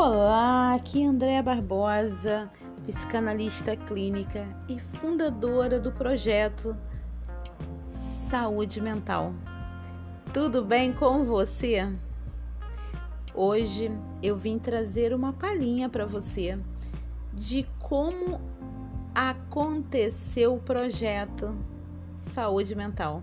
Olá, aqui é Andréa Barbosa, psicanalista clínica e fundadora do projeto Saúde Mental. Tudo bem com você? Hoje eu vim trazer uma palhinha para você de como aconteceu o projeto Saúde Mental.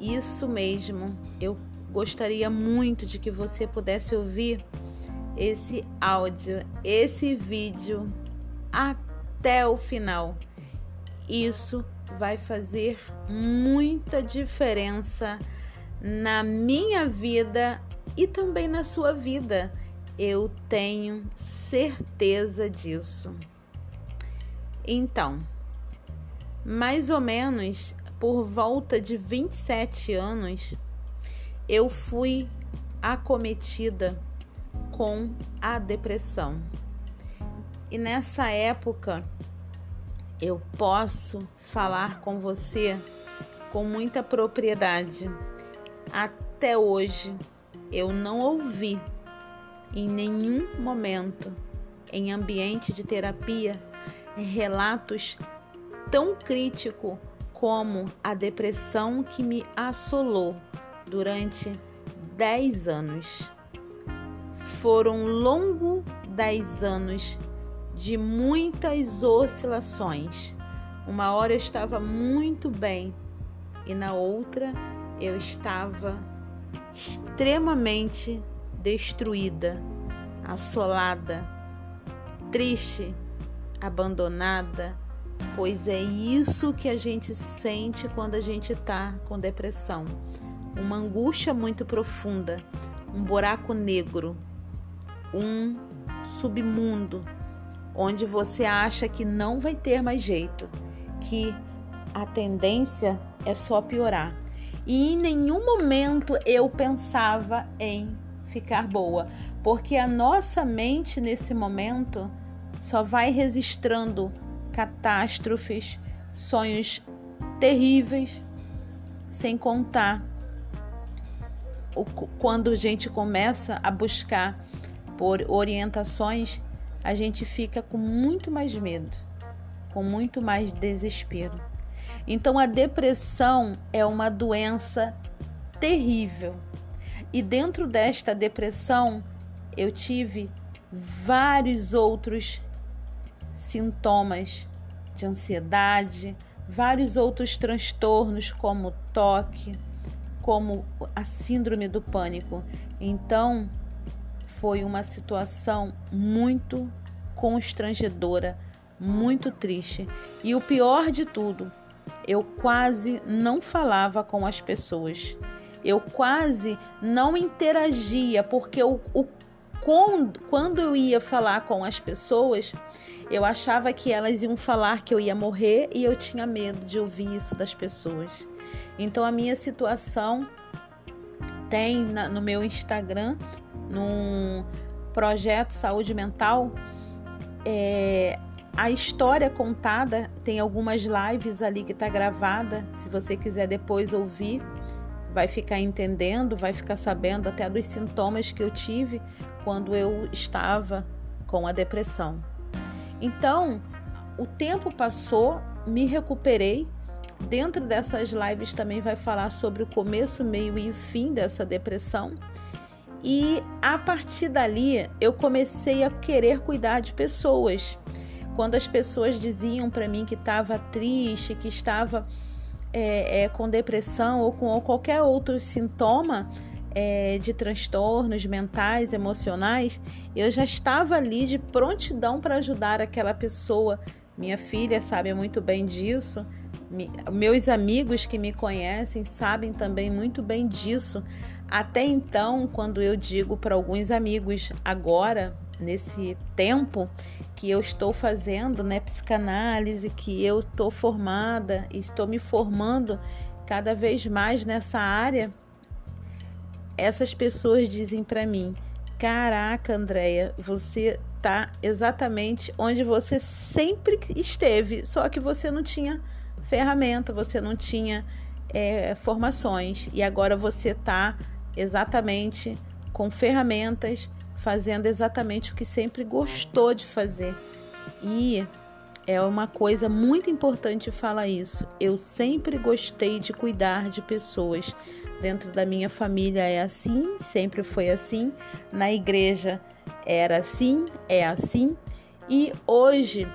Isso mesmo, eu gostaria muito de que você pudesse ouvir esse áudio, esse vídeo até o final. Isso vai fazer muita diferença na minha vida e também na sua vida. Eu tenho certeza disso. Então, mais ou menos por volta de 27 anos, eu fui acometida com a depressão. E nessa época eu posso falar com você com muita propriedade. Até hoje eu não ouvi em nenhum momento em ambiente de terapia relatos tão crítico como a depressão que me assolou durante 10 anos. Foram longos dez anos de muitas oscilações. Uma hora eu estava muito bem e na outra eu estava extremamente destruída, assolada, triste, abandonada, pois é isso que a gente sente quando a gente está com depressão. Uma angústia muito profunda, um buraco negro um submundo onde você acha que não vai ter mais jeito, que a tendência é só piorar. E em nenhum momento eu pensava em ficar boa, porque a nossa mente nesse momento só vai registrando catástrofes, sonhos terríveis, sem contar o, quando a gente começa a buscar por orientações, a gente fica com muito mais medo, com muito mais desespero. Então a depressão é uma doença terrível. E dentro desta depressão, eu tive vários outros sintomas de ansiedade, vários outros transtornos como toque, como a síndrome do pânico. Então, foi uma situação muito constrangedora, muito triste. E o pior de tudo, eu quase não falava com as pessoas. Eu quase não interagia, porque o, o quando, quando eu ia falar com as pessoas, eu achava que elas iam falar que eu ia morrer e eu tinha medo de ouvir isso das pessoas. Então a minha situação tem na, no meu Instagram num projeto saúde mental, é, a história contada tem algumas lives ali que está gravada. Se você quiser depois ouvir, vai ficar entendendo, vai ficar sabendo até dos sintomas que eu tive quando eu estava com a depressão. Então, o tempo passou, me recuperei. Dentro dessas lives também vai falar sobre o começo, meio e fim dessa depressão. E a partir dali eu comecei a querer cuidar de pessoas. Quando as pessoas diziam para mim que estava triste, que estava é, é, com depressão ou com qualquer outro sintoma é, de transtornos mentais, emocionais, eu já estava ali de prontidão para ajudar aquela pessoa. Minha filha sabe muito bem disso. Meus amigos que me conhecem sabem também muito bem disso. Até então, quando eu digo para alguns amigos agora, nesse tempo que eu estou fazendo, né, psicanálise, que eu estou formada, estou me formando cada vez mais nessa área, essas pessoas dizem para mim: "Caraca, Andréia, você tá exatamente onde você sempre esteve, só que você não tinha ferramenta, você não tinha é, formações e agora você está exatamente com ferramentas, fazendo exatamente o que sempre gostou de fazer. E é uma coisa muito importante falar isso. Eu sempre gostei de cuidar de pessoas. Dentro da minha família é assim, sempre foi assim. Na igreja era assim, é assim. E hoje,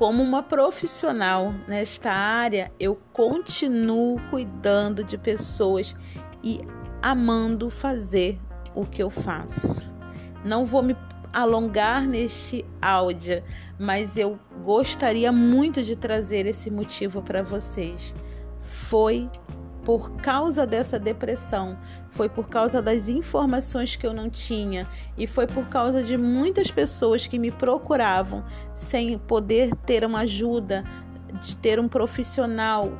como uma profissional nesta área, eu continuo cuidando de pessoas e amando fazer o que eu faço. Não vou me alongar neste áudio, mas eu gostaria muito de trazer esse motivo para vocês. Foi por causa dessa depressão, foi por causa das informações que eu não tinha e foi por causa de muitas pessoas que me procuravam sem poder ter uma ajuda, de ter um profissional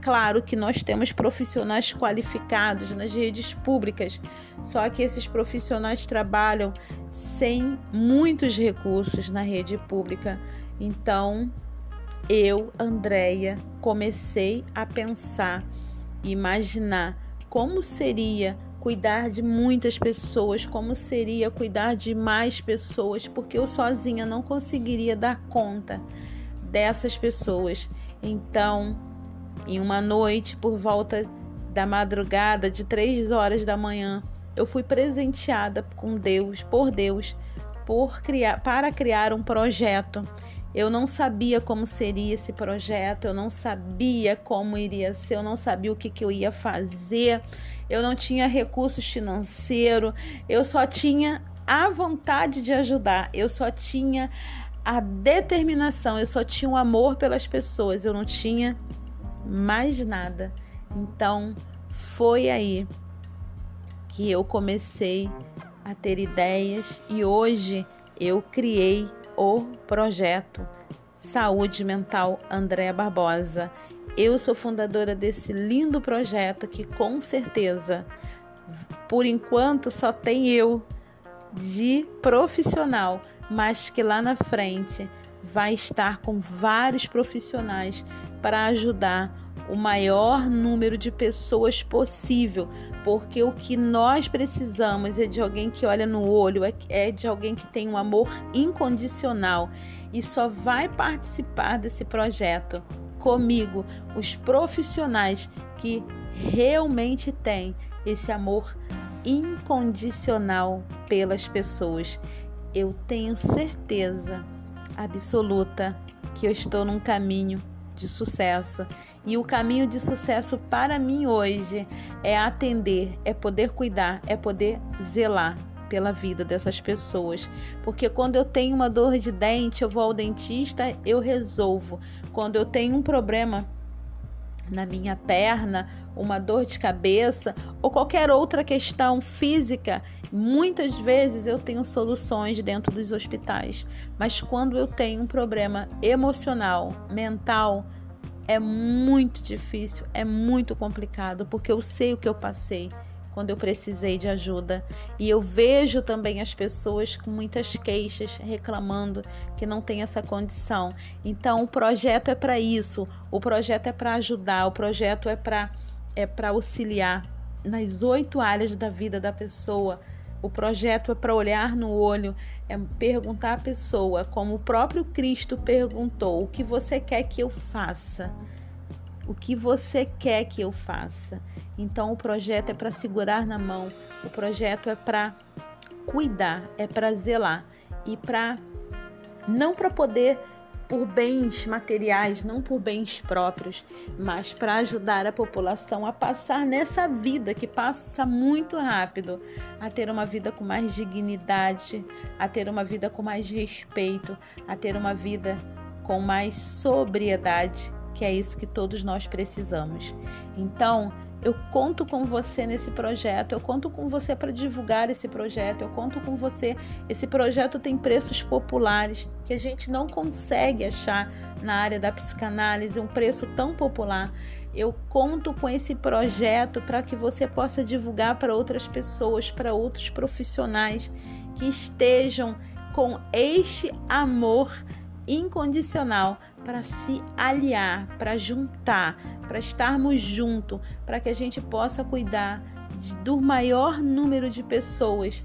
Claro que nós temos profissionais qualificados nas redes públicas, só que esses profissionais trabalham sem muitos recursos na rede pública. Então, eu, Andréia, comecei a pensar, imaginar como seria cuidar de muitas pessoas, como seria cuidar de mais pessoas, porque eu sozinha não conseguiria dar conta dessas pessoas. Então, em uma noite, por volta da madrugada, de três horas da manhã, eu fui presenteada com Deus, por Deus, por criar, para criar um projeto. Eu não sabia como seria esse projeto, eu não sabia como iria ser, eu não sabia o que, que eu ia fazer, eu não tinha recursos financeiros, eu só tinha a vontade de ajudar, eu só tinha a determinação, eu só tinha o um amor pelas pessoas, eu não tinha mais nada. Então, foi aí que eu comecei a ter ideias e hoje eu criei o projeto Saúde Mental Andréa Barbosa. Eu sou fundadora desse lindo projeto que com certeza, por enquanto, só tem eu de profissional, mas que lá na frente vai estar com vários profissionais para ajudar o maior número de pessoas possível, porque o que nós precisamos é de alguém que olha no olho, é, é de alguém que tem um amor incondicional e só vai participar desse projeto comigo os profissionais que realmente têm esse amor incondicional pelas pessoas. Eu tenho certeza absoluta que eu estou num caminho de sucesso. E o caminho de sucesso para mim hoje é atender, é poder cuidar, é poder zelar pela vida dessas pessoas. Porque quando eu tenho uma dor de dente, eu vou ao dentista, eu resolvo. Quando eu tenho um problema na minha perna, uma dor de cabeça ou qualquer outra questão física, muitas vezes eu tenho soluções dentro dos hospitais. Mas quando eu tenho um problema emocional, mental, é muito difícil, é muito complicado, porque eu sei o que eu passei quando eu precisei de ajuda. E eu vejo também as pessoas com muitas queixas reclamando que não tem essa condição. Então, o projeto é para isso. O projeto é para ajudar. O projeto é para é para auxiliar nas oito áreas da vida da pessoa. O projeto é para olhar no olho, é perguntar à pessoa, como o próprio Cristo perguntou: o que você quer que eu faça? O que você quer que eu faça. Então o projeto é para segurar na mão, o projeto é para cuidar, é para zelar e para não para poder por bens materiais, não por bens próprios, mas para ajudar a população a passar nessa vida que passa muito rápido, a ter uma vida com mais dignidade, a ter uma vida com mais respeito, a ter uma vida com mais sobriedade que é isso que todos nós precisamos. Então, eu conto com você nesse projeto, eu conto com você para divulgar esse projeto, eu conto com você. Esse projeto tem preços populares que a gente não consegue achar na área da psicanálise, um preço tão popular. Eu conto com esse projeto para que você possa divulgar para outras pessoas, para outros profissionais que estejam com este amor incondicional para se aliar, para juntar, para estarmos juntos, para que a gente possa cuidar de, do maior número de pessoas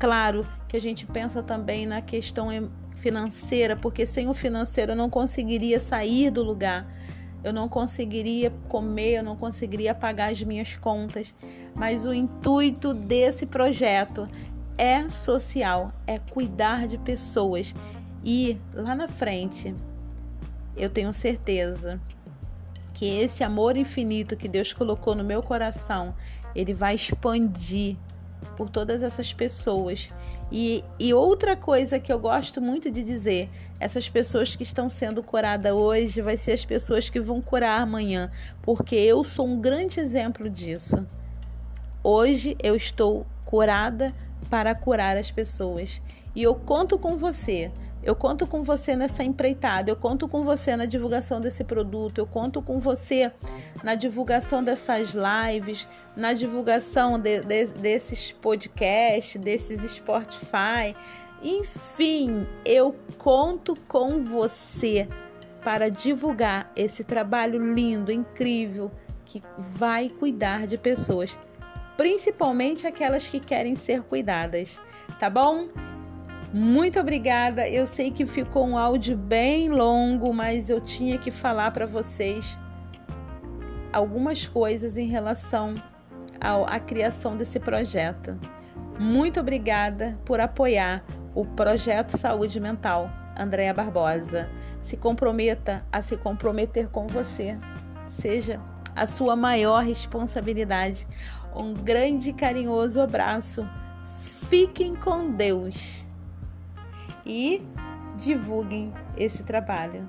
Claro que a gente pensa também na questão financeira, porque sem o financeiro eu não conseguiria sair do lugar, eu não conseguiria comer, eu não conseguiria pagar as minhas contas. Mas o intuito desse projeto é social, é cuidar de pessoas. E lá na frente, eu tenho certeza que esse amor infinito que Deus colocou no meu coração, ele vai expandir por todas essas pessoas. E, e outra coisa que eu gosto muito de dizer: essas pessoas que estão sendo curadas hoje vai ser as pessoas que vão curar amanhã, porque eu sou um grande exemplo disso. Hoje eu estou curada para curar as pessoas e eu conto com você. Eu conto com você nessa empreitada, eu conto com você na divulgação desse produto, eu conto com você na divulgação dessas lives, na divulgação de, de, desses podcasts, desses Spotify. Enfim, eu conto com você para divulgar esse trabalho lindo, incrível, que vai cuidar de pessoas, principalmente aquelas que querem ser cuidadas, tá bom? Muito obrigada. Eu sei que ficou um áudio bem longo, mas eu tinha que falar para vocês algumas coisas em relação à criação desse projeto. Muito obrigada por apoiar o projeto Saúde Mental, Andréa Barbosa. Se comprometa a se comprometer com você. Seja a sua maior responsabilidade. Um grande e carinhoso abraço. Fiquem com Deus e divulguem esse trabalho.